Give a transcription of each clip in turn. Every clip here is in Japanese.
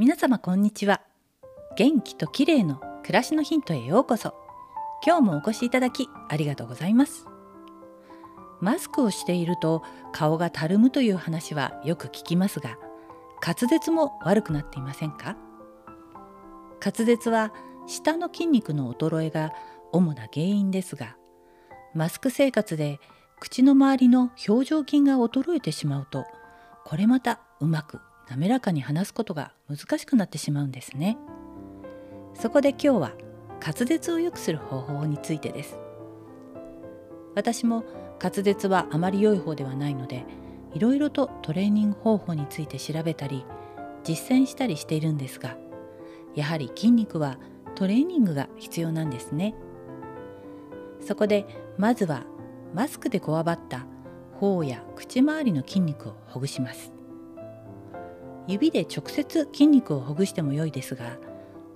皆様こんにちは。元気と綺麗の暮らしのヒントへようこそ。今日もお越しいただきありがとうございます。マスクをしていると顔がたるむという話はよく聞きますが滑舌も悪くなっていませんか？滑舌は舌の筋肉の衰えが主な原因ですがマスク生活で口の周りの表情筋が衰えてしまうとこれまたうまく滑らかに話すことが難しくなってしまうんですね。そこで今日は滑舌を良くする方法についてです。私も滑舌はあまり良い方ではないのでいろいろとトレーニング方法について調べたり実践したりしているんですがやはり筋肉はトレーニングが必要なんですね。そこでまずはマスクでこわばった頬や口周りの筋肉をほぐします。指で直接筋肉をほぐしても良いですが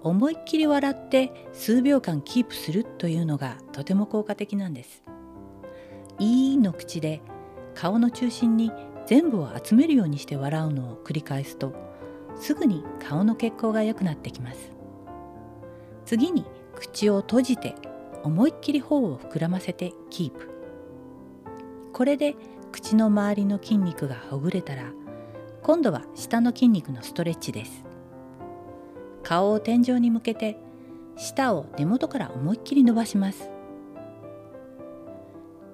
思いっきり笑って数秒間キープするというのがとても効果的なんです「いい」の口で顔の中心に全部を集めるようにして笑うのを繰り返すとすぐに顔の血行が良くなってきます。次に口を閉じて思いっきり頬を膨らませてキープ。これで口の周りの筋肉がほぐれたら今度は下の筋肉のストレッチです。顔を天井に向けて舌を根元から思いっきり伸ばします。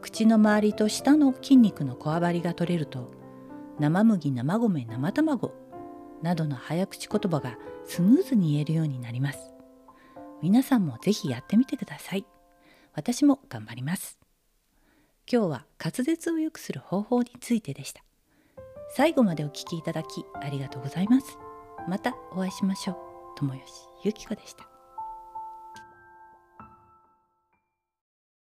口の周りと下の筋肉のこわばりが取れると生麦生米生卵などの早口言葉がスムーズに言えるようになります皆さんもぜひやってみてください私も頑張ります今日は滑舌を良くする方法についてでした最後までお聴きいただきありがとうございます。またお会いしましょう。友吉ゆきこでした。